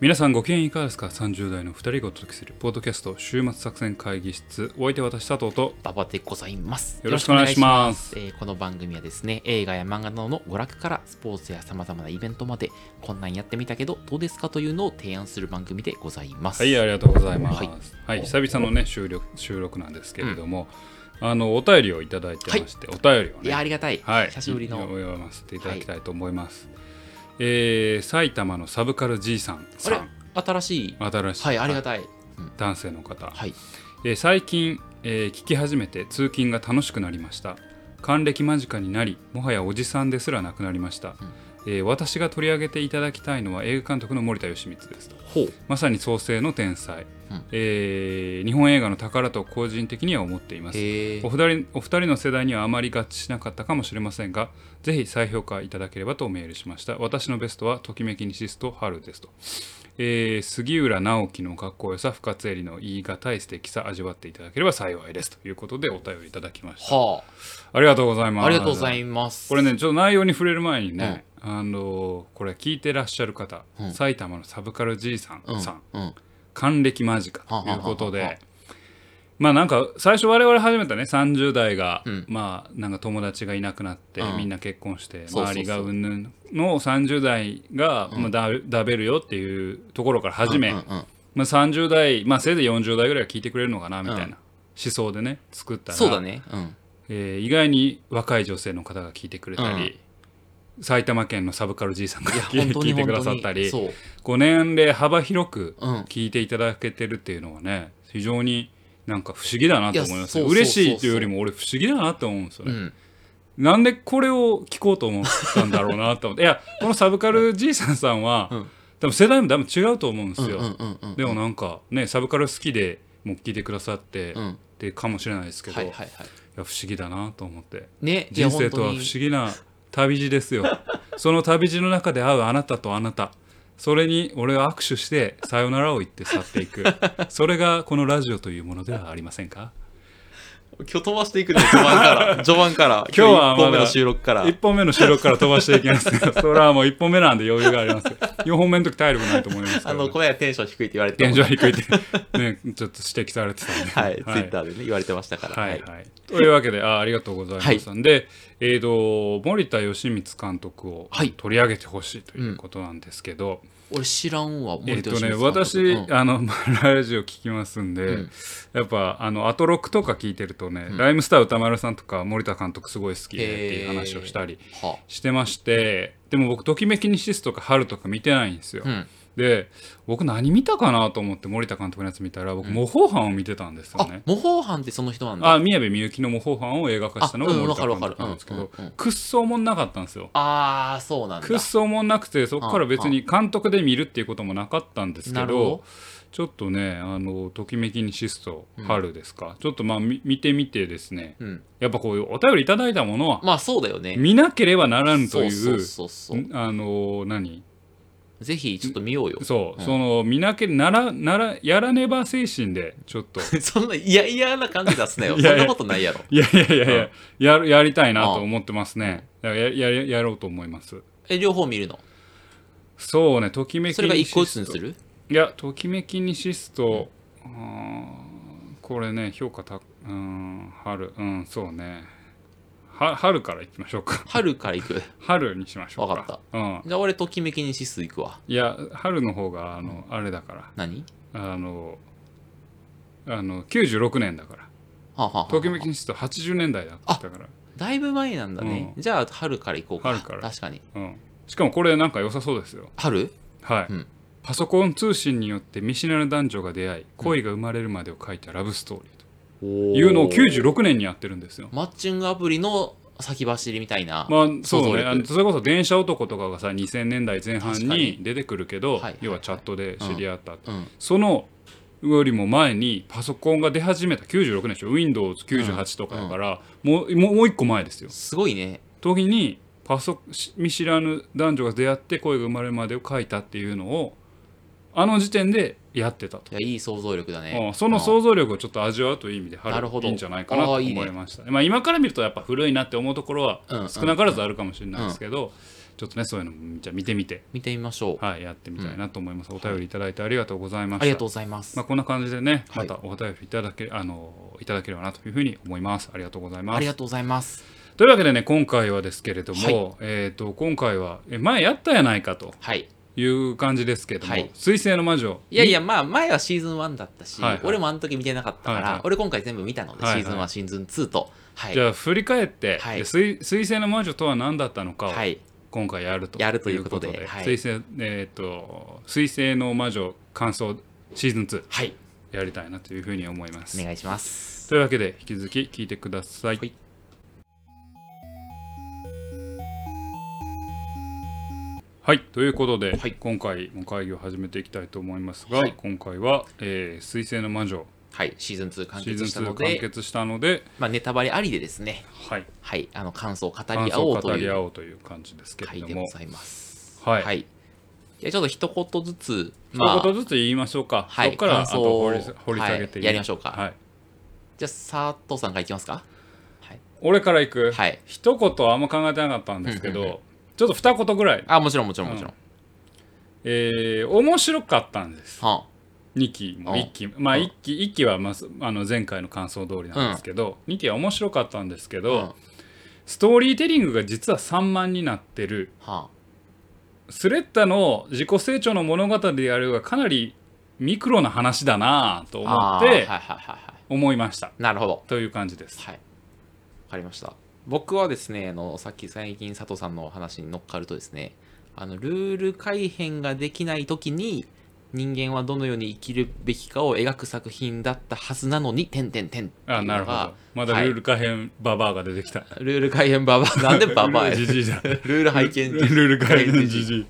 皆さんご機嫌いかがですか ?30 代の2人がお届けするポッドキャスト週末作戦会議室お相手は私佐藤とババでございます。よろしくお願いしますよろしくお願いしますえーこの番組はですね、映画や漫画などの娯楽からスポーツや様々なイベントまで、こんなんやってみたけど、どうですかというのを提案する番組でございます。はいありがとうございますはいはい、久々のね収録収録なんですけれども、あのお便りをいただいてまして、お便りをねいや、ありがたい。はい、久しぶりの。読ませていただきたいと思います、えー埼玉のサブカルじいさんさん。新しい？新しい、はい、ありがたい。男性の方、はい。えー最近、えー聞き始めて通勤が楽しくなりました。還暦間近になりもはやおじさんですらなくなりました、えー私が取り上げていただきたいのは映画監督の森田義満ですと。まさに創世の天才、うん。えー日本映画の宝と個人的には思っています。えお二人お二人の世代にはあまり合致しなかったかもしれませんがぜひ再評価いただければとメールしました。私のベストはときめきにシスト春ですと、えー杉浦直樹のかっこよさ深津絵里の言い難い素敵さ味わっていただければ幸いですということでお便りいただきましたはありがとうございますあ。ありがとうございます。これねちょっと内容に触れる前にね、あのこれ聞いてらっしゃる方、うん埼玉のサブカルじいさんうん。さん、うん。還暦間近ということでまあなんか最初我々始めたね30代が、うんまあなんか友達がいなくなって、うんみんな結婚してそうそうそう周りがうんぬんの30代が、まあ、だだべるよっていうところから始め、うんうんうんまあ、30代、まあ、せいぜい40代ぐらいは聞いてくれるのかなみたいな思想でね作ったらそうだね。うん。えー意外に若い女性の方が聞いてくれたり、埼玉県のサブカルじいさんがいや、聞本当に いてくだ本当に。さったりそう。こう年齢幅広くうん。聞いていただけてるっていうのはね非常になんか不思議だなと思いますい嬉しいというよりも俺不思議だなと思うんですよね、うん。なんでこれを聞こうと思ったんだろうなと思って。いやこのサブカルじいさんさんは、うん。多分世代も多分違うと思うんですよ。でもなんかねサブカル好きでもう聞いてくださって、うん。ってかもしれないですけど、はいはいはい。いや不思議だなと思って。ね、人生とは不思議な旅路ですよ。その旅路の中で会うあなたとあなたそれに俺は握手してさよならを言って去っていく。それがこのラジオというものではありませんか？今日飛ばしていくね、序盤から。序盤から。今日はまだ1本目の収録から。1本目の収録から飛ばしていきます。け どそれはもう1本目なんで余裕があります。よ4本目の時体力ないと思いますけど。あの、この間テンション低いって言われて現も状低いって。ねちょっと指摘されてたんで。はい、ツイッターでね、言われてましたから。はいはい、というわけであありがとうございます、で、えー、と森田義満監督をはい。取り上げてほしいということなんですけど、俺知らんわ、えっ、とね私、督うん。あのまあ ラジオ聞きますんで、うん。やっぱあのアトロックとか聞いてるとね、うん。ライムスター歌丸さんとか森田監督すごい好きでっていう話をしたりはしてましてでも僕「ときめきにシス」とか「春」とか見てないんですよ、うん。で僕何見たかなと思って森田監督のやつ見たら僕模倣犯を見てたんですよあね、、模倣犯ってその人なんだ。あ宮部みゆきの模倣犯を映画化したのがあうん森田監督なんですけどうんうんうん。くっそおもんなかったんですよ。あー、そうなんだ。くっそおもんなくてそこから別に監督で見るっていうこともなかったんですけど。ちょっとねあのときめきにシストうん春ですか、ちょっとまあみ見てみてですね。うん。やっぱこういうお便りいただいたものはまあそうだよね。見なければならんという。あの何？ぜひちょっと見ようよ。そう、うんその見なけならならやらねば精神でちょっと そんな嫌々な感じ出すなよ。いやいやそんなことないやろ。いやいやいやいや、やるやりたいなと思ってますね。やややろうと思います。え、両方見るの？そうね、ときめきそれが一個ずつにする？いや、ときめきにシスト、あーこれね、評価た、うん、春、うん、そうね。は春からいきましょうか。春から行く？春にしましょうか。わかうん。じゃあ俺、ときめきに指数行くわ。いや、春の方が、あの、あれだから、何？あの、あの、96年だから。はあ、はあはあときめきにシスト80年代だったから。だいぶ前なんだね。じゃあ、春から行こうか。春から確かに。うん。しかもこれなんか良さそうですよ。春？はい、うんパソコン通信によって見知らぬ男女が出会い恋が生まれるまでを書いたラブストーリーというのを96年にやってるんですよ。マッチングアプリの先走りみたいな。まあそうねそれこそ電車男とかがさ2000年代前半にに出てくるけど、はい要はチャットで知り合った、うん。そのよりも前にパソコンが出始めた96年でしょ Windows98 とかだから、もうもうもう一個前ですよ。すごいね。時にパソ見知らぬ男女が出会って恋が生まれるまでを書いたっていうのをあの時点でやってたと。いや、いい想像力だね。うんその想像力をちょっと味わうという意味で春なるほど。いいんじゃないかなと思いましたまあ、今から見るとやっぱ古いなって思うところはうんうん。少なからずあるかもしれないですけど、ちょっとねそういうのもじゃあ見てみて、見てみましょう。はい、やってみたいなと思います、お便りいただいてありがとうございました、ありがとうございます。まあ、こんな感じでねはい。またお便りいただけ,、あのいただければなというふうに思います。ありがとうございます。ありがとうございます。というわけでね今回はですけれども、はい。えー、と今回はえ前やったやないかと。はい。いう感じですけれども。はい「水星の魔女」いやいや、まあ、前はシーズン1だったし、はい。はい俺もあの時見てなかったから、はいはい。俺今回全部見たので、はいはい。シーズン1、シーズン2と。はい。じゃあ振り返って、はい。で水水星の魔女とは何だったのかをはい。今回やると。やるということで。はい。水星えっ、と水星の魔女感想シーズン2はい。やりたいなというふうに思います。お願いします。というわけで引き続き聞いてください、はいはい、ということで、はい。今回も会議を始めていきたいと思いますが、はい。今回は「えー、水星の魔女。はい。シーズン2」完シーズン2結したので、完結したので、まあ、ネタバレありでですね、はい、はい。あの、感想を語感り合おうというという感じですけれ回ども。でございます。はい。はい。じゃあちょっと一言ずつ、一言ずつ言いましょうか、はい。そこからあと掘り掘り下げてはい。やりましょうか。はい、じゃあ佐藤さんからいきますか？はい。俺からいく、はい。一言はあんま考えてなかったんですけど、ちょっと二言ぐらい、あ、もちろんもちろんもちろん。えー面白かったんですは2期もうん1期まあうん1期一期はまあすあの前回の感想通りなんですけど、2期は面白かったんですけあ。ど、うんストーリーテリングが実は散漫になってるはスレッタの自己成長の物語であるがかなりミクロな話だなぁと思あ。って。思いましたなるほど。という感じです。はい。わかりました。僕はですね、あの、さっき最近佐藤さんの話に乗っかるとですね、あの、ルール改変ができないときに、人間はどのように生きるべきかを描く作品だったはずなのに、点点点っていうあなるほど。まだルール可変ババアが出てきた。ルール改変ババア。なんでババアや ルール拝見ルール可変じじい。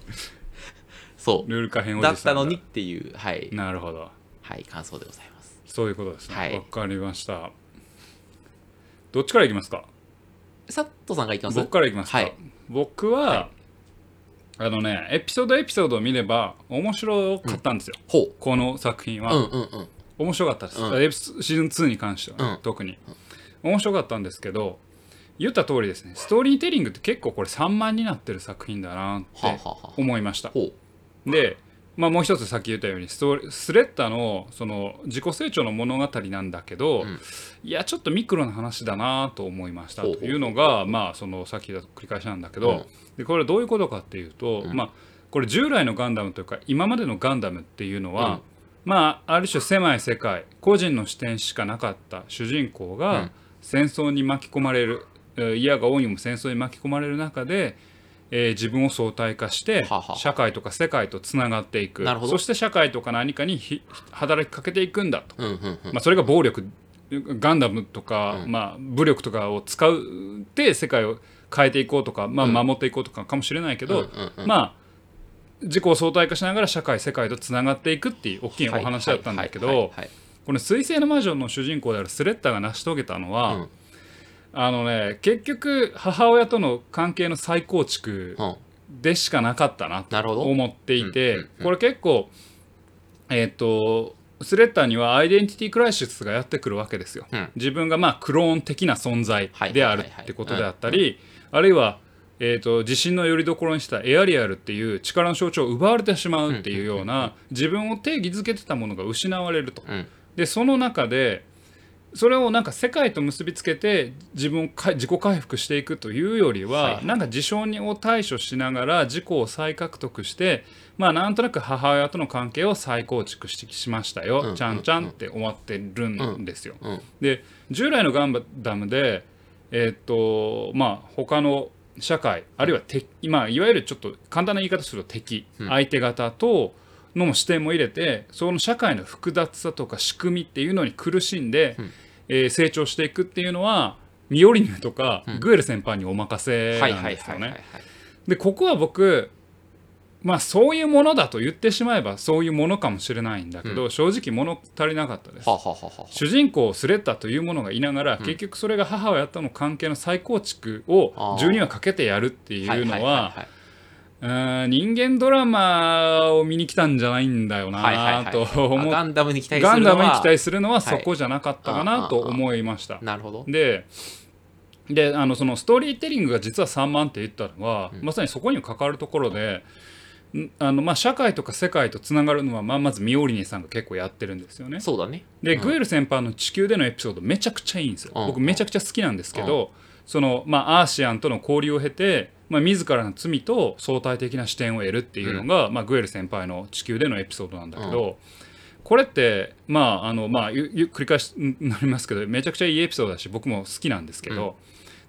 そルール可変だったのにっていう、はい。なるほど。はい、感想でございます。そういうことですね。わ、はいかりました。どっちからいきますか？佐藤さんがいきます？僕からいきますか、はい。僕は、はい。あのねエピソードエピソードを見れば面白かったんですよ、ほう。この作品は、うんうんうん。面白かったです、うん。エピソシーズン2に関してはね、うん。特に。面白かったんですけど言った通りですねストーリーテリングって結構これ散漫になってる作品だなっはあ、はてあはあ、思いました。ほう。で、まあ、もう一つさっき言ったようにスレッタのその自己成長の物語なんだけど、うん。いやちょっとミクロな話だなと思いました。というのがまあそのさっき言った繰り返しなんだけど、うん。でこれはどういうことかっていうと、うん。まあこれ従来のガンダムというか今までのガンダムっていうのは、まあある種狭い世界個人の視点しかなかった主人公うがん。戦争に巻き込まれる、えー嫌が王にも戦争に巻き込まれる中で、えー自分を相対化して社会とか世界とつながっていく。なるほど。そして社会とか何かにひ働きかけていくんだと、うんうんうん。まあ、それが暴力。ガンダムとか、うん。まあ、武力とかを使うで世界を変えていこうとか、まあ、うん。守っていこうとかかもしれないけど、うんうんうん。まあ自己を相対化しながら社会世界とつながっていくっていう大きいお話だったんだけどこの「水星の魔女」の主人公であるスレッタが成し遂げたのは、うんあのね結局母親との関係の再構築うんでしかなかったなと思っていて、これ結構えっ、とスレッタにはアイデンティティクライシスがやってくるわけですよ。うん。自分がまあクローン的な存在であるってことであったりあるいは、えー、と自信の拠り所にしたエアリアルっていう力の象徴を奪われてしまうっていうような自分を定義づけてたものが失われると。うん。でその中でそれをなんか世界と結びつけて自分をか自己回復していくというよりは、なんか事象にを対処しながら自己を再獲得してまあなんとなく母親との関係を再構築してしましたよ、うんちゃんちゃんって終わってるんですよ。うんで従来のガンダムでえーっとまあ他の社会あるいは敵、まあ、いわゆるちょっと簡単な言い方すると敵、うん。相手方との視点も入れてその社会の複雑さとか仕組みっていうのに苦しんで、うんえー成長していくっていうのはミオリネとか、うん。グエル先輩にお任せはいなんですよね。でここは僕まあそういうものだと言ってしまえばそういうものかもしれないんだけど、正直物足りなかったです。主人公スレッタというものがいながら、結局それが母親との関係の再構築をあー。12話かけてやるっていうのはいうん人間ドラマを見に来たんじゃないんだよないとあ思っガンダムに期待すガンダるのはムに期待するのははいそこじゃなかったかなと思いました。なるほど。でであのそのストーリーテリングが実は3万って言ったのは、うん。まさにそこに関わるところでんあのまあ社会とか世界とつながるのは、まあ、まずミオリネさんが結構やってるんですよね。そうだね。で、うん。グエル先輩の地球でのエピソードめちゃくちゃいいんですよ。うん。僕めちゃくちゃ好きなんですけど、そのまあアーシアンとの交流を経て、まあ、自らの罪と相対的な視点を得るっていうのが、まあ、グエル先輩の地球でのエピソードなんだけど、これってまああのまあ繰り返しになりますけどめちゃくちゃいいエピソードだし僕も好きなんですけど、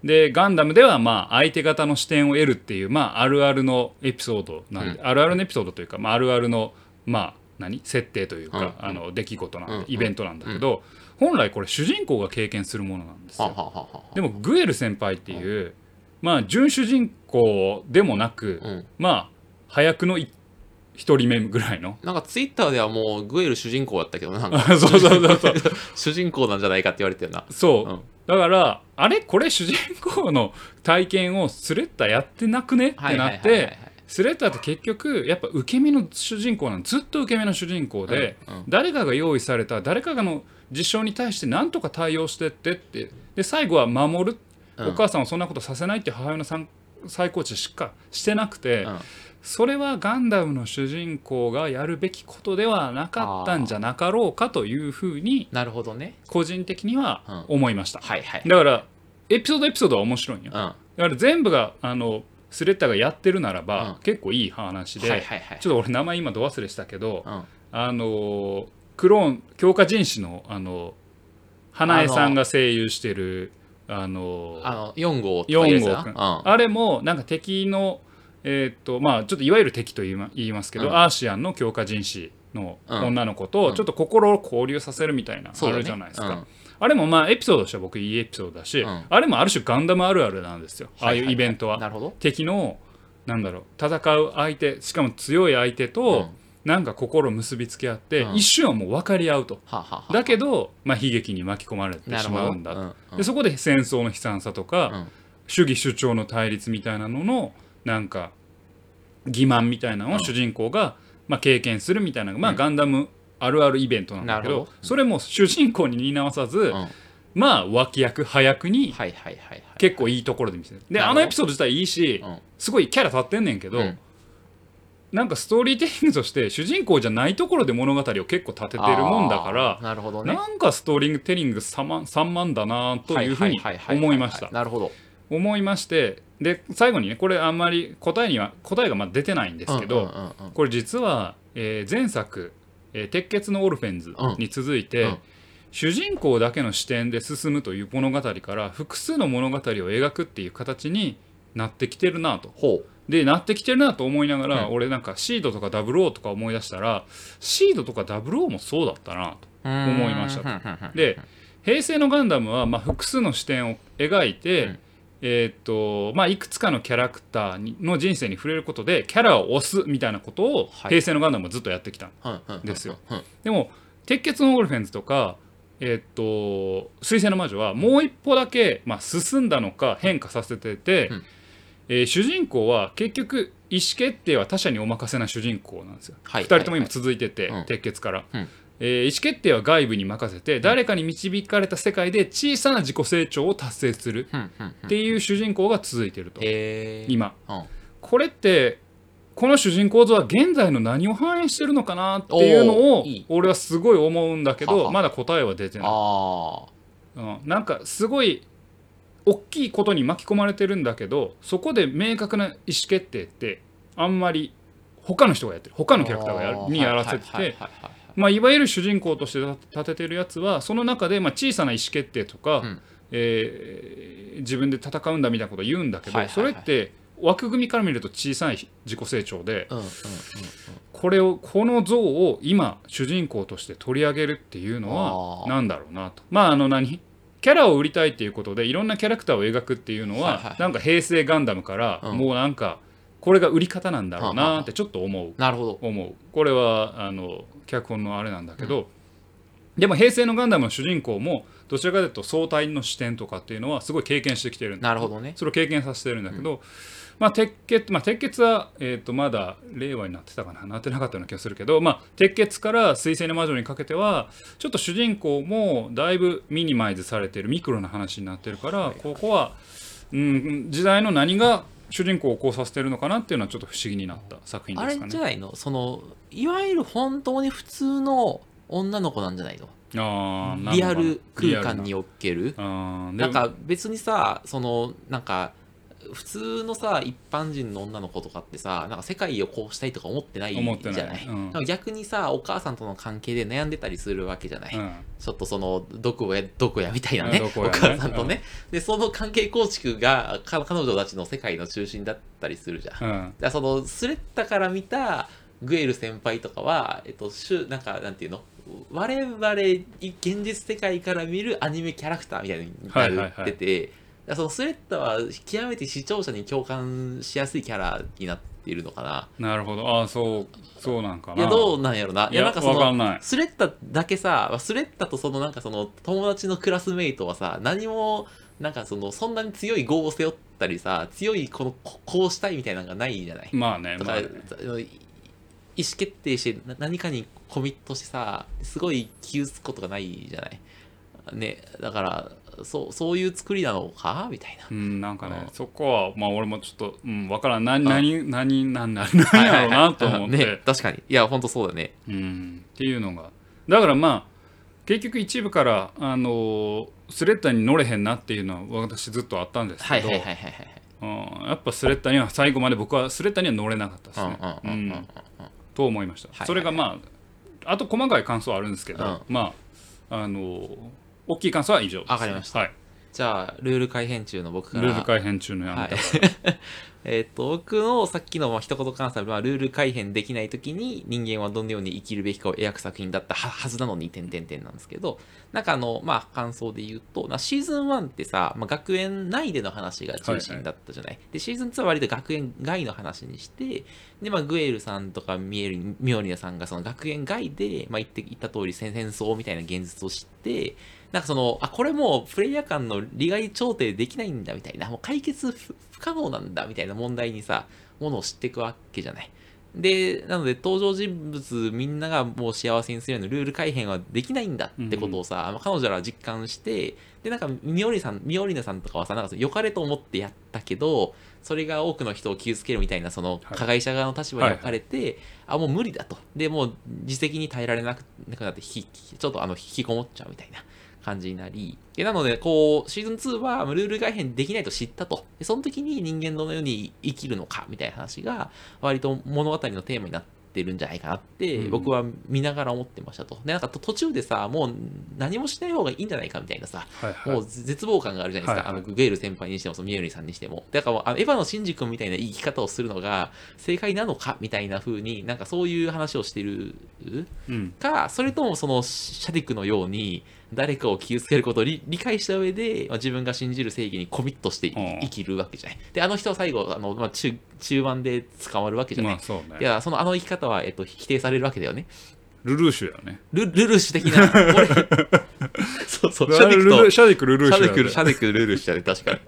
でガンダムではまあ相手方の視点を得るっていう、まあ、あるあるのエピソードなんで、あるあるのエピソードというか、まあ、あるあるのまあ何設定というか、うん。あの出来事なイベントなんだけど、本来これ主人公が経験するものなんですはよ。でもグエル先輩っていう、まあ準主人公でもなく、うん。まあ早くのい一人目ぐらいの。なんかツイッターではもうグエル主人公だったけどなんか。そうそうそうそう。主人公なんじゃないかって言われてるな。そう、うん。だからあれこれ主人公の体験をスレッタやってなくね？ってはいはないっはいはいはい。てスレッタって結局やっぱ受け身の主人公なのずっと受け身の主人公で、うんうん。誰かが用意された誰かがの事象に対して何とか対応してってってで最後は守る、うん。お母さんはそんなことさせないっていう母親のさん再構築しかしてなくて、うん。それはガンダムの主人公がやるべきことではなかったんじゃなかろうかというふうになるほどね。個人的にはうん。思いました、はいはい。だからエピソードエピソードは面白いんよ、だから全部があのスレッタがやってるならば、うん。結構いい話で、いはいはい。ちょっと俺名前今ど忘れしたけど、うん。あのクローン強化人士のあの花江さんが声優してるあのあの4号とかいうやつ4や号くん。なあれもなんか敵のえーっとまあちょっといわゆる敵と言いますけど、うん。アーシアンの強化人士のうん。女の子うん。とちょっと心を交流させるみたいな、あるじゃないですか、うん。あれもまあエピソードとしては僕いいエピソードだし、うん。あれもある種ガンダムあるあるなんですよ。ああいうイベントは,、なるほど。敵のなんだろう戦う相手しかも強い相手と、うんなんか心を結びつけ合って、うん。一瞬はもう分かり合うと。はあはあはあだけど、まあ、悲劇に巻き込まれてしまうんだとうんうん。でそこで戦争の悲惨さとか、うん。主義主張の対立みたいなののなんか欺瞞みたいなのをうん。主人公が、まあ、経験するみたいなまあ、うん。ガンダムあるあるイベントなんだけどそれも主人公に担わさず、まあ脇役早役に結構いいところで見せる。であのエピソード自体いいしうん。すごいキャラ立ってんねんけど、うんなんかストーリーテリングとして主人公じゃないところで物語を結構立ててるもんだからなるほどね。なんかストーリングテリング3万 ,3 万だなというふうに思いました。なるほど。思いましてで最後にねこれあんまり答えには答えがまだ出てないんですけど、うんうんうんうん。これ実は、えー前作、えー鉄血のオルフェンズ」に続いて、うん。主人公だけの視点で進むという物語から複数の物語を描くっていう形になってきてるなと。ほでなってきてるなと思いながら、うん俺なんかシードとかダブル O とか思い出したらシードとかダブル O もそうだったなと。う思いましたたで平成のガンダムはまあ複数の視点を描いて、うん。えーっとまあ、いくつかのキャラクターにの人生に触れることでキャラを押すみたいなことをはい。平成のガンダムはずっとやってきた、ですよ。うんでも鉄血のオルフェンズとかえーっと水星の魔女はもう一歩だけ、まあ、進んだのか変化させてて、うんえー主人公は結局意思決定は他者にお任せな主人公なんですよ、はい。2人とも今続いてて、うん。鉄血から、うん。えー意思決定は外部に任せて誰かに導かれた世界で小さな自己成長を達成するっていう主人公が続いてると、今。うん。これってこの主人公像は現在の何を反映してるのかなっていうのを俺はすごい思うんだけはは。どまだ答えは出てない、あうん、なんかすごい大きいことに巻き込まれてるんだけどそこで明確な意思決定ってあんまり他の人がやってる。他あのキャラクターがやるにやらせててまあ、いわゆる主人公として立ててるやつはその中でまあ小さな意思決定とか、うん。えー自分で戦うんだみたいなことを言うんだけど、それって枠組みから見ると小さい自己成長でこれをこの像を今主人公として取り上げるっていうのはなんだろうなと。まああの何？キャラを売りたいっていうことでいろんなキャラクターを描くっていうのは、はいはい。はいなんか平成ガンダムから、うん。もうなんかこれが売り方なんだろうなってちょっと思う。なるほど。思う。これはあの脚本のあれなんだけど、でも平成のガンダムの主人公もどちらかというと相対の視点とかっていうのはすごい経験してきてるんだなるほどね。それを経験させてるんだけど、まあ、鉄血、まあ、鉄血は、えー、とまだ令和になってたかな。なってなかったような気がするけど、まあ、鉄血から水星の魔女にかけてはちょっと主人公もだいぶミニマイズされてるミクロな話になってるから、ここは、うん、時代の何が主人公をこうさせてるのかなっていうのはちょっと不思議になった作品あれですかね。じゃないの？そのいわゆる本当に普通の女の子なんじゃないの？あーリアル空間。における。なんか別にさそのなんか普通のさ一般人の女の子とかってさなんか世界をこうしたいとか思ってないじゃ思ない。ってない？うん。逆にさお母さんとの関係で悩んでたりするわけじゃない、うん。ちょっとそのどこやどこやみたいなねね。お母さんとね、でその関係構築がか彼女たちの世界の中心だったりするじゃん、うん。らそのスレッタから見たグエル先輩とかはえっとしゅなんかなんていうの？我々現実世界から見るアニメキャラクターみたいにはいはいなはいってて、だからそのスレッタは極めて視聴者に共感しやすいキャラになっているのかな。なるほど。ああそうそうなんかな。いやどうなんやろな。いいやなんかそわかんない。のスレッタだけさスレッタとそのなんかその友達のクラスメイトはさ何もなんかそのそんなに強い業を背負ったりさ強いこのここうしたいみたいなのがないじゃない？まあねだから、まあね。意思決定してな何かにコミットしてさすごい気をつくことがないじゃない？ねだからそうそういう作りなのか？みたいな。うん、なんかねうん。そこはまあ俺もちょっと、うん、分からん。何何何何何何やろうなと思って、ね確かに。いや本当そうだね。うん、っていうのが。だからまあ結局一部からあのースレッタに乗れへんなっていうのは私ずっとあったんですはいけどはいはいはいはい。うんやっぱスレッタには最後まで僕はスレッタには乗れなかったですね、うんうんうんうんうんと思いました、はいはい。それがまああと細かい感想はあるんですけど、うん。まああのー大きい感想は以上です、わかりました。はい、じゃあルール改編中の僕から。ルール改編中のやめはい。た、えっと僕のさっきのまあ一言感想はルール改変できない時に人間はどのように生きるべきかを描く作品だったははずなのに点々点なんですけどなんかあのまあ感想で言うとなシーズン1ってさ、まあ、学園内での話が中心だったじゃない、でシーズン2は割と学園外の話にしてで、まあ、グエルさんとかミエルミオリナさんがその学園外で、まあ、言って言った通り戦争みたいな現実を知ってなんかその、あ、これもうプレイヤー間の利害調停できないんだみたいな、もう解決不不可能なんだみたいな問題にさ、ものを知っていくわけじゃない。で、なので登場人物みんながもう幸せにするようなルール改変はできないんだってことをさ、まあ彼女らは実感して、で、なんかミオリさん、ミオリナさんとかはさ、なんか良かれと思ってやったけど、それが多くの人を傷つけるみたいな、そのはい加害者側の立場に置かれて、あ、もう無理だと。で、もう自責に耐えられなくなくなってちょっとあの引きこもっちゃうみたいな。感じになり、でなので、こう、シーズン2はルール改変できないと知ったと。でその時に人間どのように生きるのかみたいな話が、割と物語のテーマになってるんじゃないかなって、うん僕は見ながら思ってましたと。で、なんか途中でさ、もう何もしない方がいいんじゃないかみたいなさ、はいはいもう絶望感があるじゃないですか。はいはいあのグエル先輩にしても、そのミエルニさんにしても。だからあのエヴァのシンジ君みたいな生き方をするのが正解なのかみたいな風に、なんかそういう話をしてるうんか、それともそのシャディクのように誰かを傷つけることを理理解した上で、まあ、自分が信じる正義にコミットして生きるわけじゃない。で、あの人は最後、あのまあ、中中盤で捕まるわけじゃない。まあそうねいや、そのあの生き方は、えっと、否定されるわけだよね。ルルーシュやねルルルシュ的な。俺 そうそう、シャディクルとルシャディクルルーシュやねシャデクル、シャデクルルールしたね、確かに。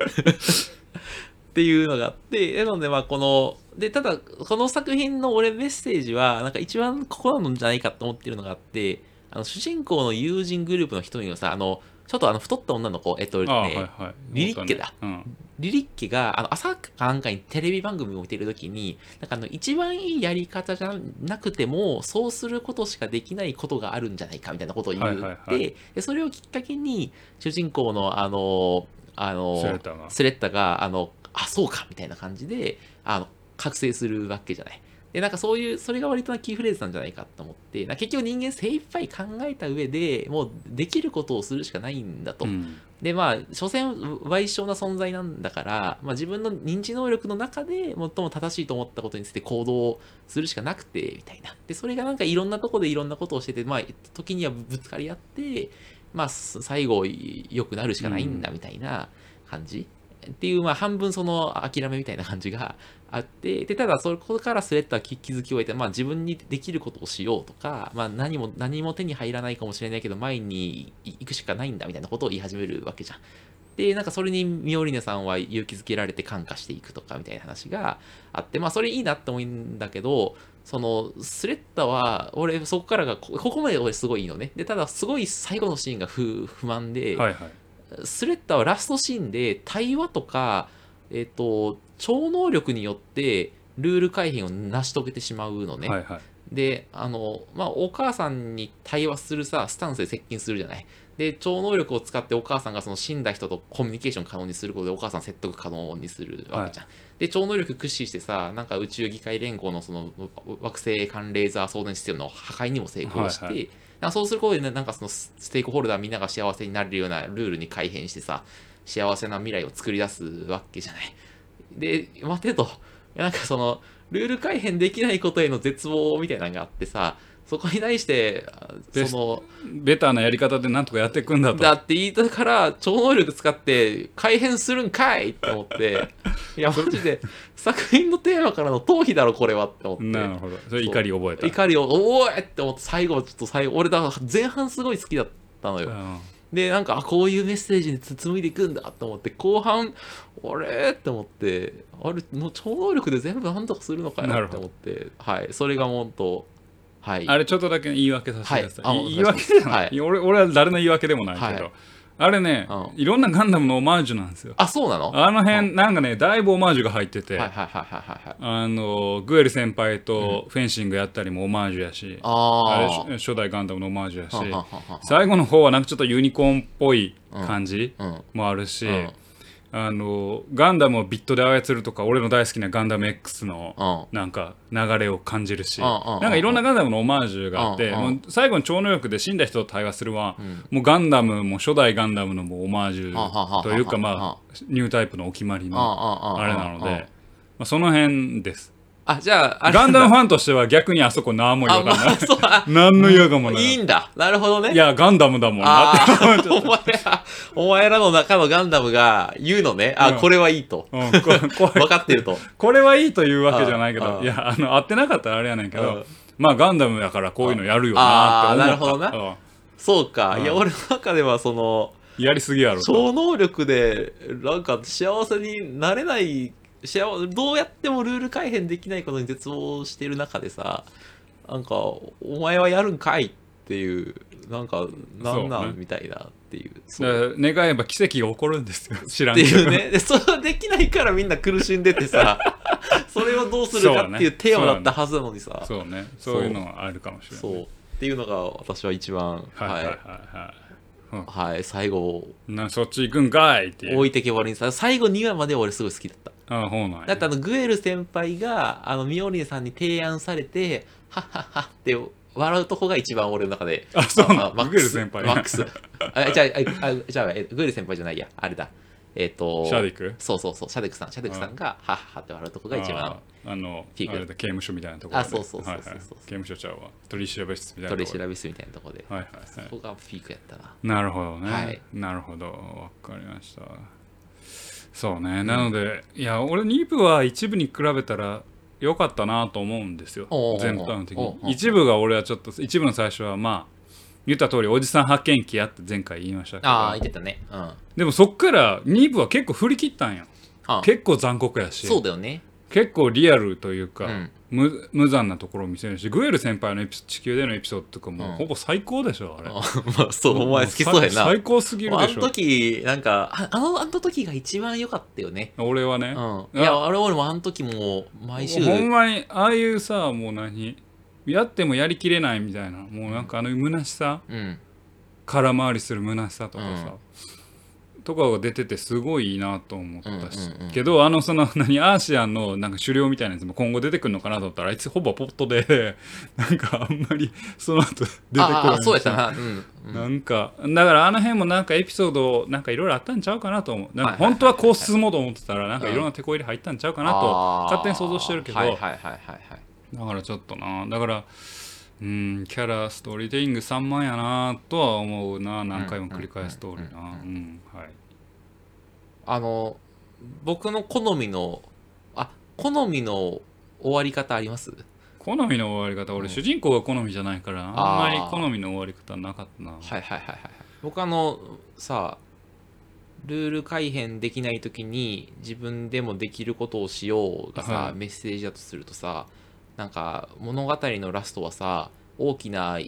っていうのがあって、なので、まあ、この、で、ただ、この作品の俺メッセージは、なんか一番ここなのじゃないかと思ってるのがあって、あの、主人公の友人グループの一人のさ、あの、ちょっとあの、太った女の子、えっと、ね、はいはい。リリッケだ。うん。リリッケが、あの、朝かなんかにテレビ番組を見てるときに、なんかあの、一番いいやり方じゃなくても、そうすることしかできないことがあるんじゃないかみたいなことを言って、はいはいはい。でそれをきっかけに、主人公のあの、あの、スレッタが。スレッタが、あの、あ、そうかみたいな感じで、あの、覚醒するわけじゃない。で、なんかそういう、それが割となキーフレーズなんじゃないかと思って、な結局人間精一杯考えた上でもうできることをするしかないんだと。うん。でまあ所詮賠償な存在なんだから、まあ、自分の認知能力の中で最も正しいと思ったことについて行動するしかなくてみたいな。でそれがなんかいろんなとこでいろんなことをしててまあ時にはぶつかり合ってまあす最後良くなるしかないんだみたいな感じ、っていう、まあ、半分その諦めみたいな感じがあって、で、ただ、そこからスレッタは気気づきを得て、まあ、自分にできることをしようとか、まあ、何も、何も手に入らないかもしれないけど、前に行くしかないんだみたいなことを言い始めるわけじゃん。でなんかそれにミオリネさんは勇気づけられて感化していくとかみたいな話があってまあそれいいなって思うんだけどそのスレッタは俺そこからがこここまで俺すごいいいのねでただすごい最後のシーンが不不満で、はいはいスレッタはラストシーンで対話とか、えっと超能力によってルール改変を成し遂げてしまうのね、はいはい。であのまあお母さんに対話するさスタンスで接近するじゃない。で超能力を使ってお母さんがその死んだ人とコミュニケーション可能にすることでお母さん説得可能にするわけじゃん、で超能力駆使してさなんか宇宙議会連合のその惑星間レーザー送電システムの破壊にも成功して、はいはなんかそうすることでねなんかそのスステークホルダーみんなが幸せになれるようなルールに改変してさ幸せな未来を作り出すわけじゃないで待てと。なんかそのルール改変できないことへの絶望みたいなのがあってさそこに対してそのベターなやり方でなんとかやっていくんだと。だって言いたから超能力使って改変するんかいって思って。いやマジで作品のテーマからの逃避だろこれはって思って。なるほど。それ怒り覚えた。怒りをおーいって思って最後ちょっと最後俺だ前半すごい好きだったのよ。うんでなんかあこういうメッセージに紡いでいくんだと思って後半あれって思ってあれの超能力で全部なんとかするのかよって思ってはいそれが本当はい。あれちょっとだけ言い訳させてください、はいあ言い訳じゃない、はい。俺俺は誰の言い訳でもないけど、はいあれね、うん。いろんなガンダムのオマージュなんですよ。あそうなの？あの辺なんかねだいぶオマージュが入ってて、はいはいはいはいはいはい。あのグエル先輩とフェンシングやったりもオマージュやし、ああれ初初代ガンダムのオマージュやし。はははは最後の方はなんかちょっとユニコーンっぽい感じうん。もあるし、うんあのガンダムをビットで操るとか俺の大好きなガンダム X のうん。なんか流れを感じるし、なんかいろんなガンダムのオマージュがあって、もう最後に超能力で死んだ人と対話するは、ん。もうガンダムも初代ガンダムのもうオマージュというかうんまあニュータイプのお決まりのああれなのうんで、まあ、その辺です。あじゃああれガンダムファンとしては逆にあそこ何も違あ和感ない。まあ そうあ何の違和感もない。いいんだなるほどねいや、ガンダムだもんなって思っちゃっあーお前ら、お前らの中のガンダムが言うのね。あ、うんこれはいいと。た。うん、こ こ分かってると。これはいいというわけじゃないけど、いや、あの、合ってなかったらあれやねんけどうん、まあ、ガンダムだからこういうのやるよなって思った。ああなるほどそうか。うんいや、俺の中ではその、やりすぎやろと。超能力で、なんか幸せになれない、幸せどうやってもルール改変できないことに絶望してる中でさ、なんか、お前はやるんかいっていう、なんか、なんなんみたいなっていう。そうだから願えば奇跡が起こるんですよ。知らんってけど。いうね。で、それはできないからみんな苦しんでてさ、それをどうするかっていうテーマだったはずなのにさ、そうね。そういうのはあるかもしれない。そう。っていうのが私は一番、はいはいはいはははい、最後、なそっち行くんかいって。置いてけぼりにさ、最後2話まで俺すごい好きだった。ああ、ほうなんやだってあの、グエル先輩が、あの、ミオリネさんに提案されて、はっはっはって笑うとこが一番俺の中で、あそうなのあマックスグエル先輩マックス。あ、じゃあ、あじゃあ、えグエル先輩じゃないや、あれだ。えっ、と、シャディク？そうそうそう、シャデクさん。シャデクさんが、はっはって笑うとこが一番。あ、あの、ピーク。刑務所みたいなところで。あそうそうそうそう。はいはい刑務所ちゃうわ。取り調べ室みたいな取ところで。り調べ室みたいなところで。はいはいはい。ここがピークやったな。なるほどね、はい。なるほど。わかりました。そうね、なのでいや俺2部は一部に比べたら良かったなと思うんですよ。全般的に。一部が俺はちょっと一部の最初はまあ言った通りおじさん発見器やって前回言いましたけああ、言どってたね。うん。あでもそっから2部は結構振り切ったんよ結構残酷やしそうだよね。結構リアルというか、うん無無残なところを見せるしグエル先輩のエピソ地球でのエピソードとかも、うんほぼ最高でしょあれあまあ、そう、お前好きそうやな。さ最高すぎるあのでしょ時、なんか、ああの、あの時が一番良かったよね。俺はね、うん。いや、あれ俺もあの時も、毎週、ほんまにああいうさもう何？やってもやりきれないみたいな。もうなんかあの虚しさ。うん。空回りする虚しさとかさ、とかが出ててすごいいいなと思ったし、うんうんうん。けどあのその何アーシアンのなんか狩猟みたいなやつも今後出てくるのかなと思ったらあいつほぼポットで なんかあんまりその後出てこない。ああ、そうやったな。うん。うんなんかだからあの辺もなんかエピソードなんかいろいろあったんちゃうかなと思う。なんか本当はこう進もうと思ってたらなんかいろんな手こ入れ入ったんちゃうかなと勝手に想像してるけど、はいはいはいはいはい。だからちょっとな。だからうんキャラストーリーテリング3万やなとは思うな。何回も繰り返す通りな。あの、僕の好みの、あ、好みの終わり方あります？好みの終わり方？俺うん。主人公が好みじゃないからあんまり好みの終わり方なかったな。はいはいはいはい。僕あの、さ、ルール改変できない時に自分でもできることをしようがさ、はい。メッセージだとするとさなんか物語のラストはさ大きな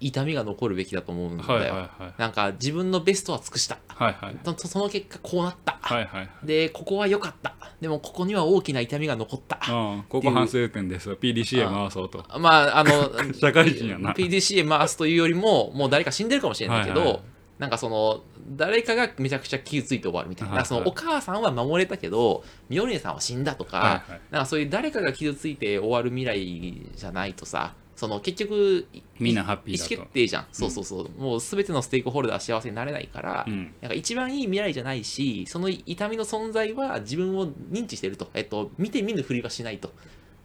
痛みが残るべきだと思うんだよ、はいはいはい。なんか自分のベストは尽くした。はいはい。そその結果こうなった、はいはい。でここは良かった。でもここには大きな痛みが残った、うん。ここ反省点です PDCA 回そうと。まああの 社会人やな。PDCA 回すというよりももう誰か死んでるかもしれないけど、はいはいなんかその誰かがめちゃくちゃ傷ついて終わるみたいな,、はいはい。そのお母さんは守れたけどミオリネさんは死んだとか,、はいはい。なんかそういう誰かが傷ついて終わる未来じゃないとさその結局いみんなハッピー意思決定じゃん、そうそうそう。もう全てのステークホルダー幸せになれないから、うん。なんか一番いい未来じゃないしその痛みの存在は自分を認知してると、えっと、見て見ぬふりはしないと。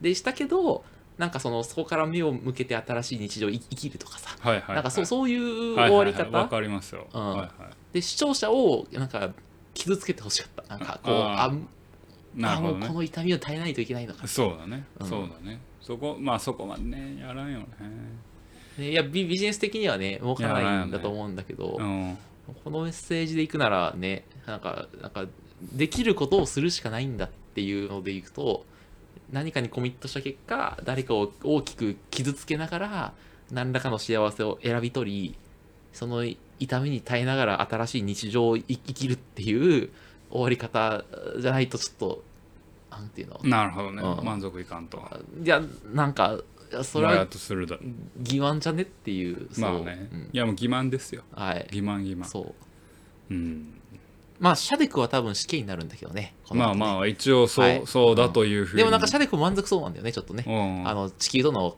でしたけどなんかそのそこから目を向けて新しい日常を生生きるとかさ、はいはいはい。なんかそうそういうはい終わり方、わかりますよ。うん。はいはい。で視聴者をなんか傷つけてほしかった。なんかこうあなあるほどね。もうこの痛みを耐えないといけないのか、そうだね。うん。そうだね。そこまあそこまでねやらんよね。ね、いやビビジネス的にはね動かないんだと思うんだけど、うん。このメッセージでいくならねなんかなんかできることをするしかないんだっていうのでいくと何かにコミットした結果誰かを大きく傷つけながら何らかの幸せを選び取りその痛みに耐えながら新しい日常を生生きるっていう終わり方じゃないとちょっとなんていうの？なるほどね。うん。満足いかんといやなんかそれはとするだ欺瞞じゃねっていうそう。まあね。うん。いやもう欺瞞ですよ。はい。欺瞞欺瞞。そう。うんまあシャデクは多分死刑になるんだけどねこの後ね。まあまあ一応そう、はい。そうだというふうに。でもなんかシャデクも満足そうなんだよねちょっとね、うん。あの地球との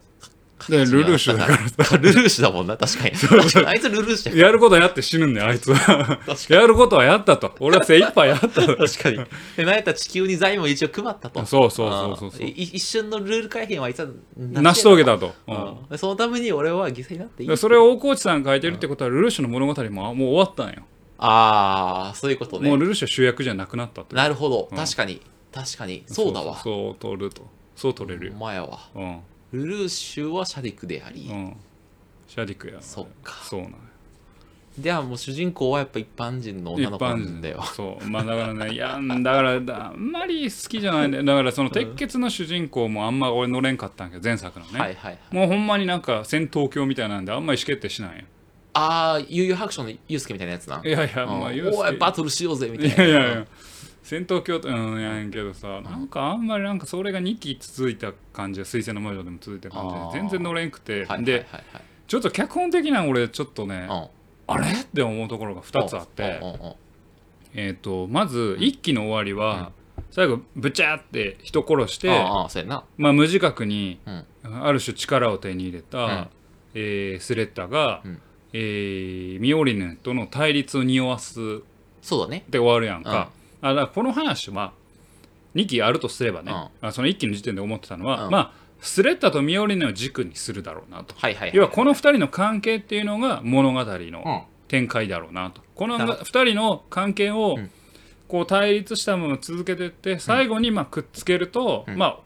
でルルーシュだかららルルーシュだもんな確かに。確かにあいつルルーシュだやることやって死ぬんだよあいつは。やることはやったと。俺は精一杯やったと。確かに。でなんやったら地球に財も一応配ったと。そうそうそうそうそうい一瞬のルール改変はあいつは成し遂げたと、ううん。んでそのために俺は犠牲になっていいでそれを大河内さんが書いてるってことはルルーシュの物語もあもう終わったんよ、ああそういうことね。もうルルーシュは主役じゃなくなったと。なるほど、うん。確かに。確かに。そうだわ。そう取ると。そう取れるよ。お前はうん。ルルーシュはシャデクであり、うん。シャディクや。そっか。そうなんよではもう主人公はやっぱ一般人の女の子なんだよ。そう。まあだからねいやだからだあんまり好きじゃないんだからその鉄血の主人公もあんま俺乗れんかったんやけど前作のね、はいはいはいもうほん。まになんか戦闘狂みたいなんであんま意思決定しないよああ悠々白書のユウスケみたいなやつな。いやいやうん。まあ言うおいバトルしようぜみたいいなやいやいや。戦闘狂とうんやんけどさなんかあんまりなんかそれが2期続いた感じで水星の魔女でも続いた感じで全然乗れんくて。はいはいはいではい。ちょっと脚本的な俺ちょっとねうん。あれ？って思うところが2つあってえっとまず1期の終わりは最後ブチャーって人殺してまあ無自覚にうん。ある種力を手に入れた、うん。えースレッタが、うんえーミオリネとの対立を匂わすそうだね。で終わるやんか,、あだからこの話は2期あるとすればね、あその1期の時点で思ってたのは、うん。まあスレッタとミオリネを軸にするだろうなと、はいはいはい要はこの2人の関係っていうのが物語うん。の展開だろうなと。このなるほ2人の関係をうん。こう対立したまま続けていって最後にまあくっつけると、うん。まあ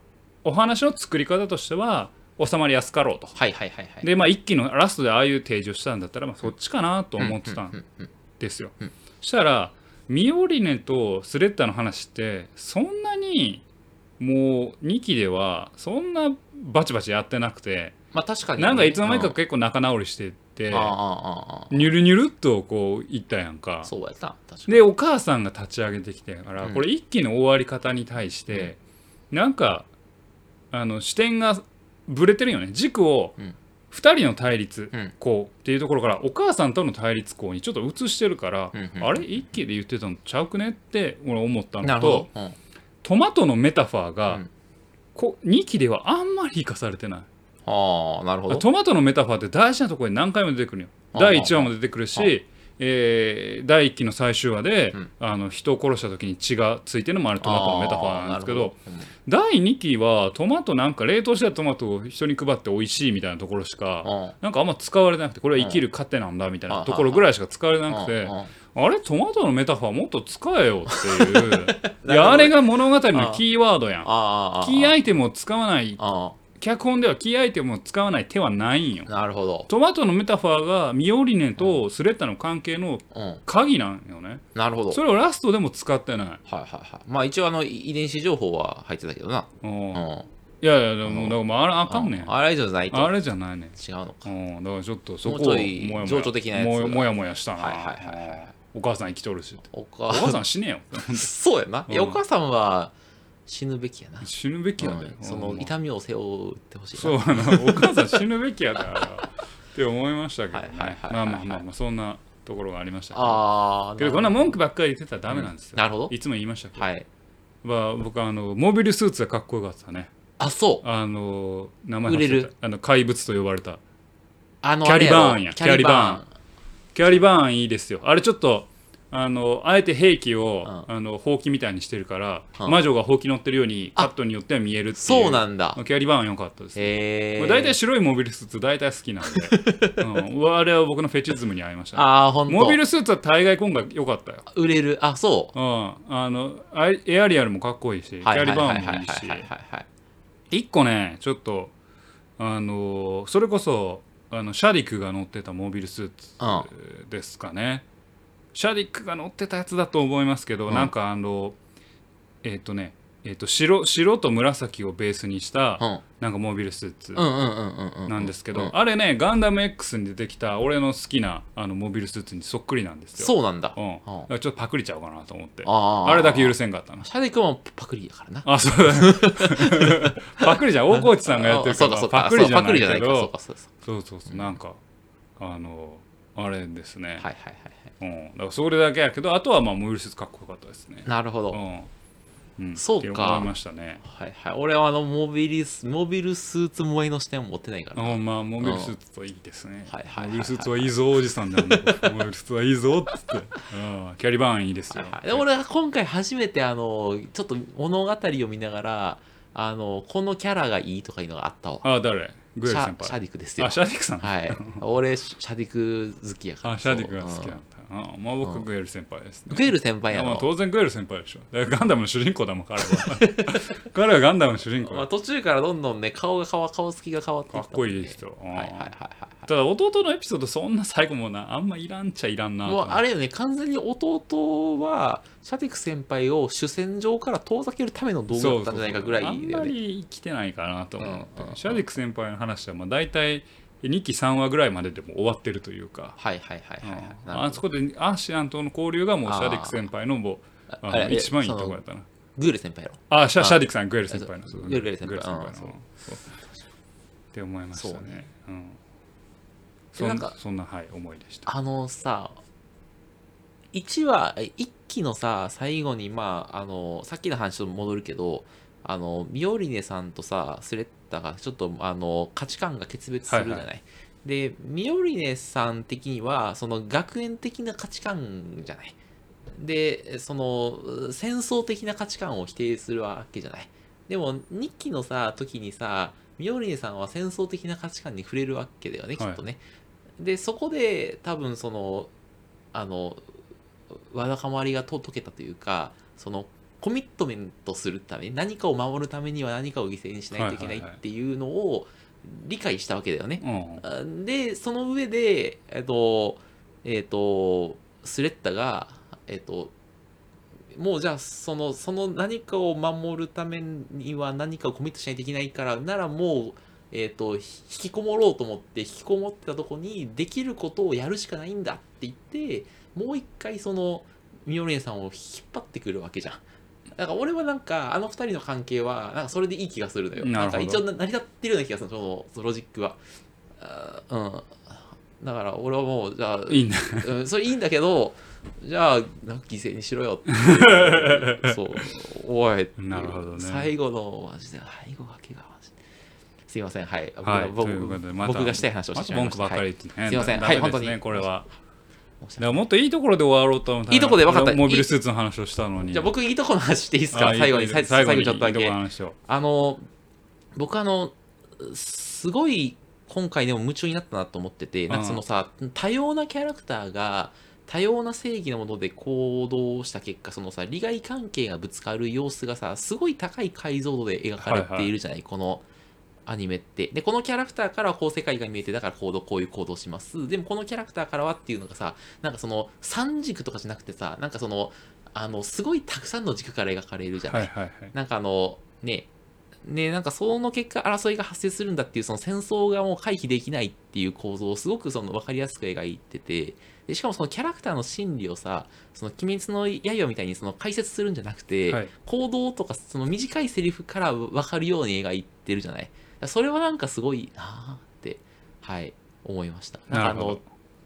お話の作り方としては収まりやすかろうと。はいはいはいはい。でまあ一期のラストでああいう提示をしたんだったら、まあ、そっちかなと思ってたんうんうんうんですよ。うん。したらミオリネとスレッタの話ってそんなにもう2期ではそんなバチバチやってなくてまあ確かにね。なんかいつの間にかうん。結構仲直りしてってニュルニュルっとこういったやんか。あ。そうやった。でお母さんが立ち上げてきてから、うん。これ一期の終わり方に対して、なんかあの視点がぶれてるよね。軸をうん。2人の対立うん。こうっていうところからお母さんとの対立項にちょっと移してるから、うんうんあれ？一期で言ってたのちゃうくね？って俺思ったのとど。うん。トマトのメタファーが、うん。こ2期ではあんまり生かされてない。ああなるほど。トマトのメタファーって大事なところに何回も出てくるよ。あ第1話も出てくるあし、えー第1期の最終話で、うん。あの人を殺した時に血がついてるのもあれトマトのメタファーなんですけどあーなる第2期はトマトなんか冷凍したトマトを人に配って美味しいみたいなところしかなんかあんま使われてなくてこれは生きる糧なんだみたいなところぐらいしか使われなくてうんうんあれトマトのメタファーもっと使えよっていう。いやあれが物語のキーワードやん。キーアイテムを使わないあ脚本ではキーアイテムを使わない手はないんよ。なるほど。トマトのメタファーがミオリネとスレッタの関係のうん。鍵なんよね。なるほど。それをラストでも使ってない。はいはいはい。まあ一応あの遺伝子情報は入ってたけどな。うん。うん。いやいやでもだからもうあれあかんねん。あれじゃないと。あれじゃないねん。違うのか。うん。だからちょっとそこをもうちょいもやもや情緒的なやつ。がもやもやしたな。はいはいはいお母さん生きとるしおお母母さん死ねよ。そうやな、うん。お母さんは死ぬべきやな、死ぬべきや。でうんそのうん痛みを背負ってほしいな。そうやなお母さん死ぬべきやであれはって思いましたけどね。まあまあまあまあそんなところがありましたけど。ああけどこんな文句ばっかり言ってたらダメなんですよ。なるほど。いつも言いましたけど。はい。まあ僕あのモビルスーツがかっこよかったね。あそう。あの名前忘売れる。たあの怪物と呼ばれた。あのキャリバーンや。キャリバキャリバーンいいですよ。あれちょっとあのあえて兵器を、うあのほうきみたいにしてるから、うん。魔女がほうき乗ってるようにカットによっては見えるっていうそうなんだ。キャリバーン良かったですね。大体白いモビルスーツ大体好きなんで、うん。あれは僕のフェチズムに合いました、ね、ああほんと。モビルスーツは大概今回良かったよ、売れる。あそう。うん、あのエアリアルもかっこいいしキャリバーンもいいし。一個ねちょっとあのそれこそあのシャディクが乗ってたモビルスーツですかね、シャディクが乗ってたやつだと思いますけど、うん。なんかあのえっ、とねえっ、と白白と紫をベースにした、うん。なんかモビルスーツうんうんうんうんうんなんですけど、うん。あれねガンダム X に出てきた俺の好きなあのモビルスーツにそっくりなんですよ。そうなんだ。うん、だからちょっとパクリちゃうかなと思って。ああれだけ許せせんかったなシャディ君もパクリだからな。あそうだ パクリじゃん。大河内さんがやってるかそうかそうないそうどかそうか。そうそうそう。なんかあのあれですね、はいはいはいはい。うん、だからそれだけやけどあとはまあモビルスーツかっこよかったですね。なるほど、うん、うん、そうか。思いましたね。はいはい。俺はあのモビルスモビルスーツ萌えの視点を持ってないから。あま。あモビルスーツといいですね。はいはいモビルスーツはいいぞおじさんだ。モビルスーツはいいぞっつって、うん、キャリバーンいいですよ、はいはい。で俺は今回初めてあのちょっと物語を見ながらあのこのキャラがいいとかいうのがあったわ。あ誰？シャディクですよ。あシャディクさん、はい。俺シャディク好きやから。あシャディクが好きなんだうんあまあ僕グエル先輩ですね。グエル先輩やろ。まあ当然グエル先輩でしょ。だからガンダムの主人公だもん彼は。彼はガンダムの主人公。まあ、途中からどんどんね顔が変わ顔つきが変わっていった。かっこいい人、うん。はいはいはいはいただ弟のエピソードそんな最後もなあんまいらんちゃいらんなと思ってもうあれよね完全に弟はシャディク先輩を主戦場から遠ざけるための道具だったんじゃないかぐらいだあんまり来てないかなと思って、うんうんシャディク先輩の話はまあ大体2期3話ぐらいまででも終わってるというか、はいはいはいはいはい。うん。あそこでアーシアンとの交流がもうシャディク先輩のもうあの一番いいとこやったな。グール先輩やろあシャあシャディクさんグエル先輩の。グエル先輩。グの。って思いましたそうね。ねうん。そんなんかそんなはい思いでした。あのさ1話1期のさ最後にまああのさっきの話と戻るけどあのミオリネさんとさスレッタがちょっとあの価値観が決別するじゃない、はいでミオリネさん的にはその学園的な価値観じゃない。でその戦争的な価値観を否定するわけじゃない。でも2期のさ時にさミオリネさんは戦争的な価値観に触れるわけだよねきっとね、でそこで多分そのあのわだかまりがと解けたというかそのコミットメントするために何かを守るためには何かを犠牲にしないといけないっていうのを理解したわけだよね。うんあでその上でえっとえっとスレッタがえっともうじゃあそのその何かを守るためには何かをコミットしないといけないからならもうえっとひ引きこもろうと思って引きこもってたとこにできることをやるしかないんだって言ってもう一回そのミオレンさんを引っ張ってくるわけじゃん。だから俺はなんかあの二人の関係はなんかそれでいい気がするのよ。なるほど。んか一応な成り立ってるような気がするのそのそのロジックは。あーうん。だから俺はもうじゃあいいんだ。うん、それいいんだけどじゃあなんか犠牲にしろよって そうおいっていう。なるほどね。最後のマジで最後がけがマジで。すいませんはい。僕,、はい僕ということでまた僕がしたい話をしてしまいました。文句ばっかり言ってね、すいません。ダはい本当に。これは。はいだからもっといいところで終わろうと思ったらいいとこで分かった。モビルスーツの話をしたのに。じゃあ僕いいとこの話していいですか？最後にいい最後にちょっとだけあの僕あのすごい今回でも夢中になったなと思っててなんかそのさ多様なキャラクターが多様な正義のもので行動した結果そのさ利害関係がぶつかる様子がさすごい高い解像度で描かれているじゃない、このアニメって。で、このキャラクターからはこう世界が見えて、だから行動、こういう行動します。でもこのキャラクターからはっていうのがさ、なんかその3軸とかじゃなくてさ、なんかその、あの、すごいたくさんの軸から描かれるじゃない？はいはいはいなんかあの、ね、ね、なんかその結果争いが発生するんだっていうその戦争がもう回避できないっていう構造をすごくその分かりやすく描いててでしかもそのキャラクターの心理をさその鬼滅の刃みたいにその解説するんじゃなくて、はい行動とかその短いセリフから分かるように描いてるじゃない？それはなんかすごいなーってはい思いました。なんかあの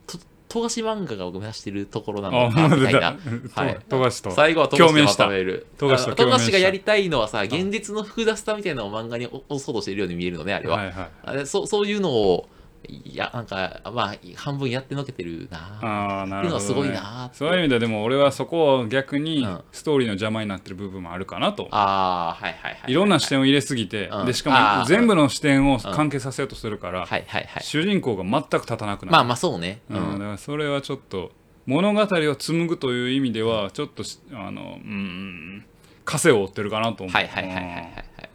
と富樫漫画が目指してるところなあのかみたいな。はい。富樫と。最後は富樫でまとめる。富樫がやりたいのはさ現実の複雑さみたいなのを漫画に押そうとしているように見えるのねあれは、はいはい。あれそそういうのをいやなんかまあ半分やってのけてるな。ああなるほど、ね、っていうのはすごいな。そういう意味ででも俺はそこを逆にうん。ストーリーの邪魔になってる部分もあるかなと、ああはいはいはいい。ろんな視点を入れすぎて、うん。でしかも全部の視点を関係させようとするから、はいはいはい。主人公が全く立たなくなる、まあまあそうね。ううん、だん、からそれはちょっと物語を紡ぐという意味ではちょっとしあのうん枷を負ってるかなと思う、はいはいはいはいはいうん。っはい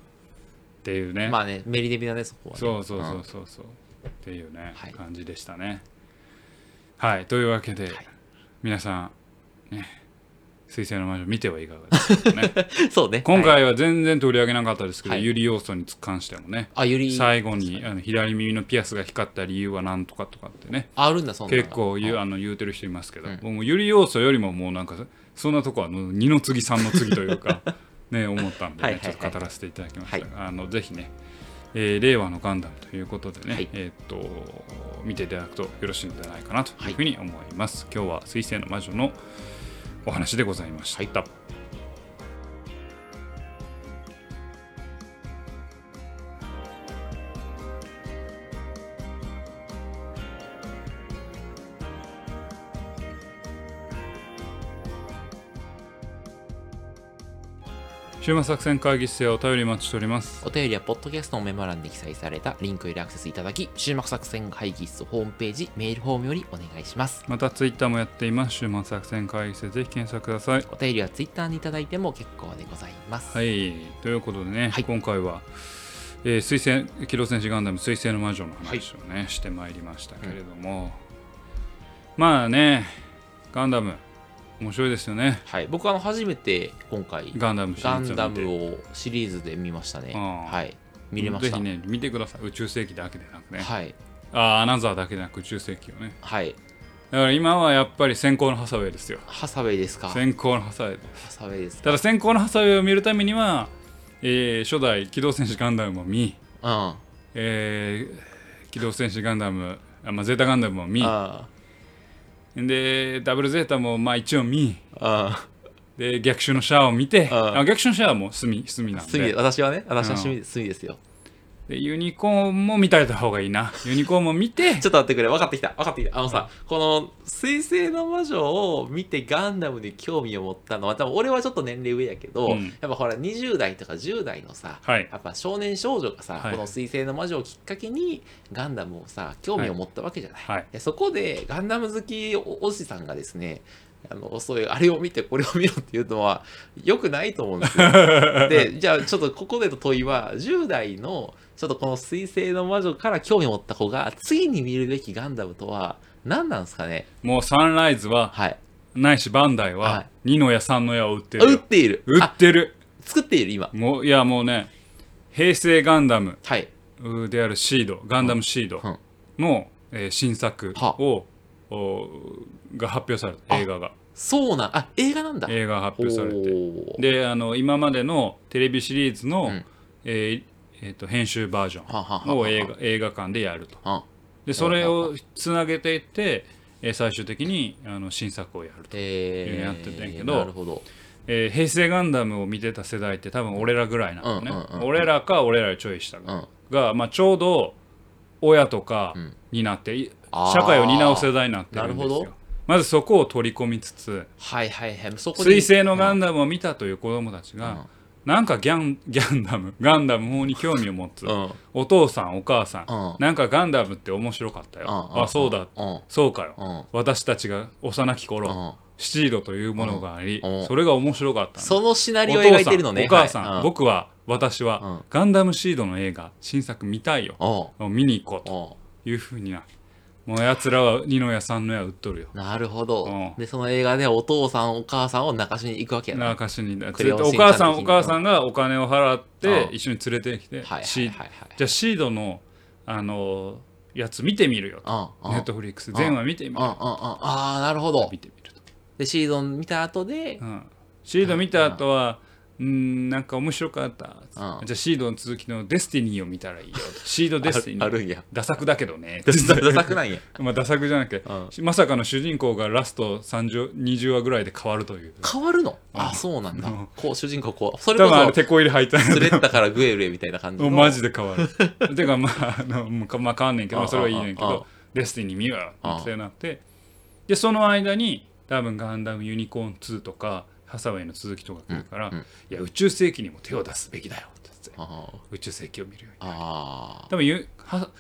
ていうね、まあねメリデビだねそこはね。そうそうそんうそうそう、っていうね、はい。感じでしたね。はい。というわけで、はい。皆さんね水星の魔女見てはいかがですかね。そうね。今はい回は全然取り上げなかったですけど、はい。ユリ要素に関してもねあゆり最後にあの左耳のピアスが光った理由は何とかとかってねあるんだそんなの。結構言ううんあの言うてる人いますけど、うん。僕もユリ要素よりももうなんかそんなとこは二の次三の次というか ね思ったんで、ねはいはいはい。ちょっと語らせていただきました。あのぜひね、えー令和のガンダムということでね、はい。えーっと見ていただくとよろしいのではないかなというふうに思います、今日は水星の魔女のお話でございました、週末作戦会議室へお便り待ちしております。お便りはポッドキャストのメモ欄に記載されたリンクよりアクセスいただき終幕作戦会議室ホームページメールフォームよりお願いします。またツイッターもやっています。週末作戦会議室でぜひ検索ください。お便りはツイッターにいただいても結構でございます。はい、ということでね、はい。今回は、えー、水星機動戦士ガンダム水星の魔女の話をね、してまいりましたけれども、まあねガンダム面白いですよねはい、僕はあの初めて今回ガンダムシリガンダムをシリーズで見ましたね。はい。見れました。ぜひね見てください宇宙世紀だけでなくね、はい。ああアナザーだけでなく宇宙世紀をねはい。だから今はやっぱり先行のハサウェイですよハサウェイですか。ハ先行のハサウェイサウェイですか。ただ先行のハサウェイを見るためには、えー初代機動戦士ガンダムも見うん。えー機動戦士ガンダム、あまあ、ゼータガンダムも見あでダブルゼータもまあ一応見あ。で逆襲のシャアを見てああ逆襲のシャアも隅隅なん隅でで私はね、私は趣味隅ですよ。でユニコーンも見たいた方がいいな。ユニコーンも見て。ちょっと待ってくれ、分かってきた。分かってきた。あのさ、この水星の魔女を見てガンダムに興味を持ったのは、多分俺はちょっと年齢上やけど、うん。やっぱほら20代とか10代のさ、はい。やっぱ少年少女がさ、はい。この水星の魔女をきっかけにガンダムをさ興味を持ったわけじゃない、はい。でそこでガンダム好きおおじさんがですねあのそういうあれを見てこれを見ろっていうのは良くないと思うんですよ。でじゃあちょっとここでの問いは10代のちょっとこの水星の魔女から興味を持った子が次に見るべきガンダムとは何なんですかね？もうサンライズははい。ないしバンダイははい。2の矢3の矢を売ってあ売っている。売あってる。作っている今。もういやもうね平成ガンダムはい。であるシードガンダムシードうん。の、えー新作をおが発表された。映画が。そうなんあ映画なんだ。映画が発表されて。であの今までのテレビシリーズの、うん。えーえーと編集バージョンを映画映画館でやると。あ。でそれをつなげていって、えー最終的にあの新作をやると、えー、やってたんやけどなるほど。えー平成ガンダムを見てた世代って多分俺らぐらいなのね、うんうんうん俺らか俺らよりちょい下が,、うん。がまあ、ちょうど親とかうん。になって、社会を担う世代になってるんですよ。なるほど。まずそこを取り込みつつはいはいはい。そこ水星のガンンダムを見たという子供たちが、なんかギャンギャンダムガンダム方に興味を持つ、うん。うんお父さんお母さん、うん。なんかガンダムって面白かったよ、うん。あそうだ、うん。そうかよ、うん。私たちが幼き頃、うん。シードというものがあり、うん。うん。それが面白かったそのシナリオを描いてるのね。お母さん、はい。うん。僕は私は、うん。ガンダムシードの映画新作見たいよ。見に行こうというふうになもうやつらは二の矢三の矢売っとるよ。なるほど、うん。でその映画でお父さんお母さんを泣かしに行くわけやな。中しにクレヨンおしんちゃん母さんお母さんがお金を払ってうん。一緒に連れてきて、はいはいシーはい。はいじゃあシードのあのやつ見てみるよと。うんうん。ネットフリックス。全話見てみる。うんうんうん。ああなるほど。見てみると、でシードン見た後でうん、シード見た後はうんなんか面白かった。うん。じゃあシードの続きのデスティニーを見たらいいよ。シードデスティニー。あるんや。ダサくだけど ね。ダサくないん。やまあダサくじゃなくて、うん。まさかの主人公がラスト30 20話ぐらいで変わるという。変わるの？うん。あそうなんだ。うん。こう主人公こうそれ多こそ分あれテこ入れ入ったスレッタからグエルへみたいな感じマジで変わる。てかまああのまあ変わんねんけど、まあ、それはいいねんけどデスティニー見よってなって。でその間に多分ガンダムユニコーン2とかハサウェイの続きとか来るから、うんうん。いや宇宙世紀にも手を出すべきだよって言って宇宙世紀を見るようにあ多分ゆは、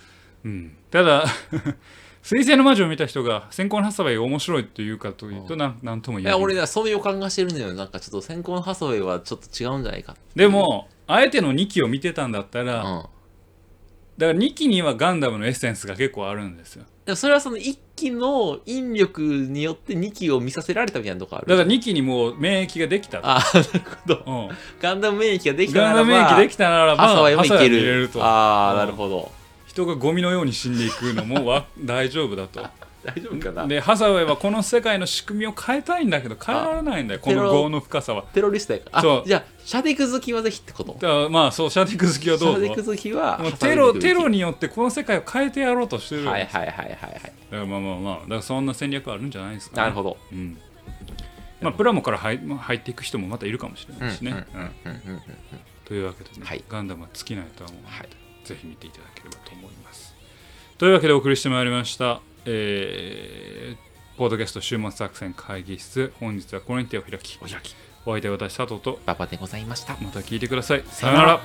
うん、ただ 水星の魔女を見た人が先行のハサウェイが面白いというかというとなんなんともい言えない。や俺ねそういう予感がしてるんだよ。なんかちょっと先行のハサウェイはちょっと違うんじゃないかでもあえての2期を見てたんだったら、うん。だから2期にはガンダムのエッセンスが結構あるんですよ。でもそれはその1期の引力によって2期を見させられたみたいなとこある。だから2期にもう免疫ができたああなるほど。うん、ガンダム免疫ができたなガンダらばム免疫できたならばハサウェイもいける。ると。ああうんなるほど。人がゴミのように死んでいくのもわ大丈夫だと大丈夫かな？でハサウェイはこの世界の仕組みを変えたいんだけど変えられないんだよこの業の深さは。テロリストやから。そう。あじゃあシャディク好きはぜひってこと？まあそうシャディク好きはシどうぞ。ャディク好きはテロテロによってこの世界を変えてやろうとしてる、はいはいはいはいはい。だからまあまあまあだからそんな戦略あるんじゃないですか、ね、なるほど。うん。まあ、プラモから入まあ入っていく人もまたいるかもしれないしね。うんうんうんうんうん。というわけでね、はい。ガンダムは尽きないとは思うので、はい。ぜひ見ていただければと思います。というわけでお送りしてまいりました、えー、ポードキャスト週末作戦会議室本日はこのに手を開きお開き。お相手は私佐藤とパパでございました。また聞いてください。さよなら